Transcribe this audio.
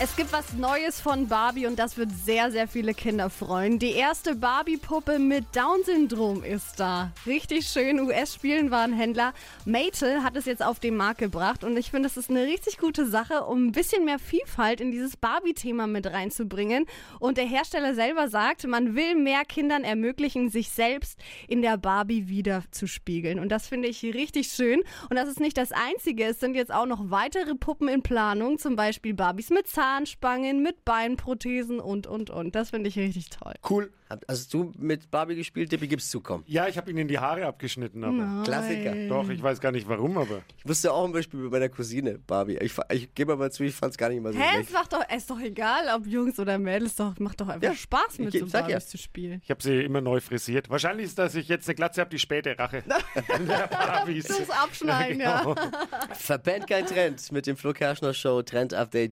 Es gibt was Neues von Barbie und das wird sehr, sehr viele Kinder freuen. Die erste Barbie-Puppe mit Down-Syndrom ist da. Richtig schön. US-Spielenwarenhändler Mattel hat es jetzt auf den Markt gebracht und ich finde, das ist eine richtig gute Sache, um ein bisschen mehr Vielfalt in dieses Barbie-Thema mit reinzubringen. Und der Hersteller selber sagt, man will mehr Kindern ermöglichen, sich selbst in der Barbie wieder zu spiegeln. Und das finde ich richtig schön. Und das ist nicht das Einzige. Es sind jetzt auch noch weitere Puppen in Planung, zum Beispiel Barbies mit Zahn Zahnspangen, mit Beinprothesen und, und, und. Das finde ich richtig toll. Cool. Hast du mit Barbie gespielt, Dippi, gibst zukommen? Ja, ich habe ihnen die Haare abgeschnitten, aber. Nein. Klassiker. Doch, ich weiß gar nicht warum, aber. Ich wusste auch ein Beispiel mit meiner Cousine, Barbie. Ich, ich gebe aber zu, ich fand es gar nicht mal so Hä, es macht doch, es ist doch egal, ob Jungs oder Mädels, doch, macht doch einfach Ja, Spaß mit so sag ja. Barbies zu spielen. Ich habe sie immer neu frisiert. Wahrscheinlich ist, dass ich jetzt eine Glatze habe, die späte Rache. Barbies. Das Abschneiden, ja. Genau. Verpennt kein Trend mit dem Flo Kerschner Show Trend Update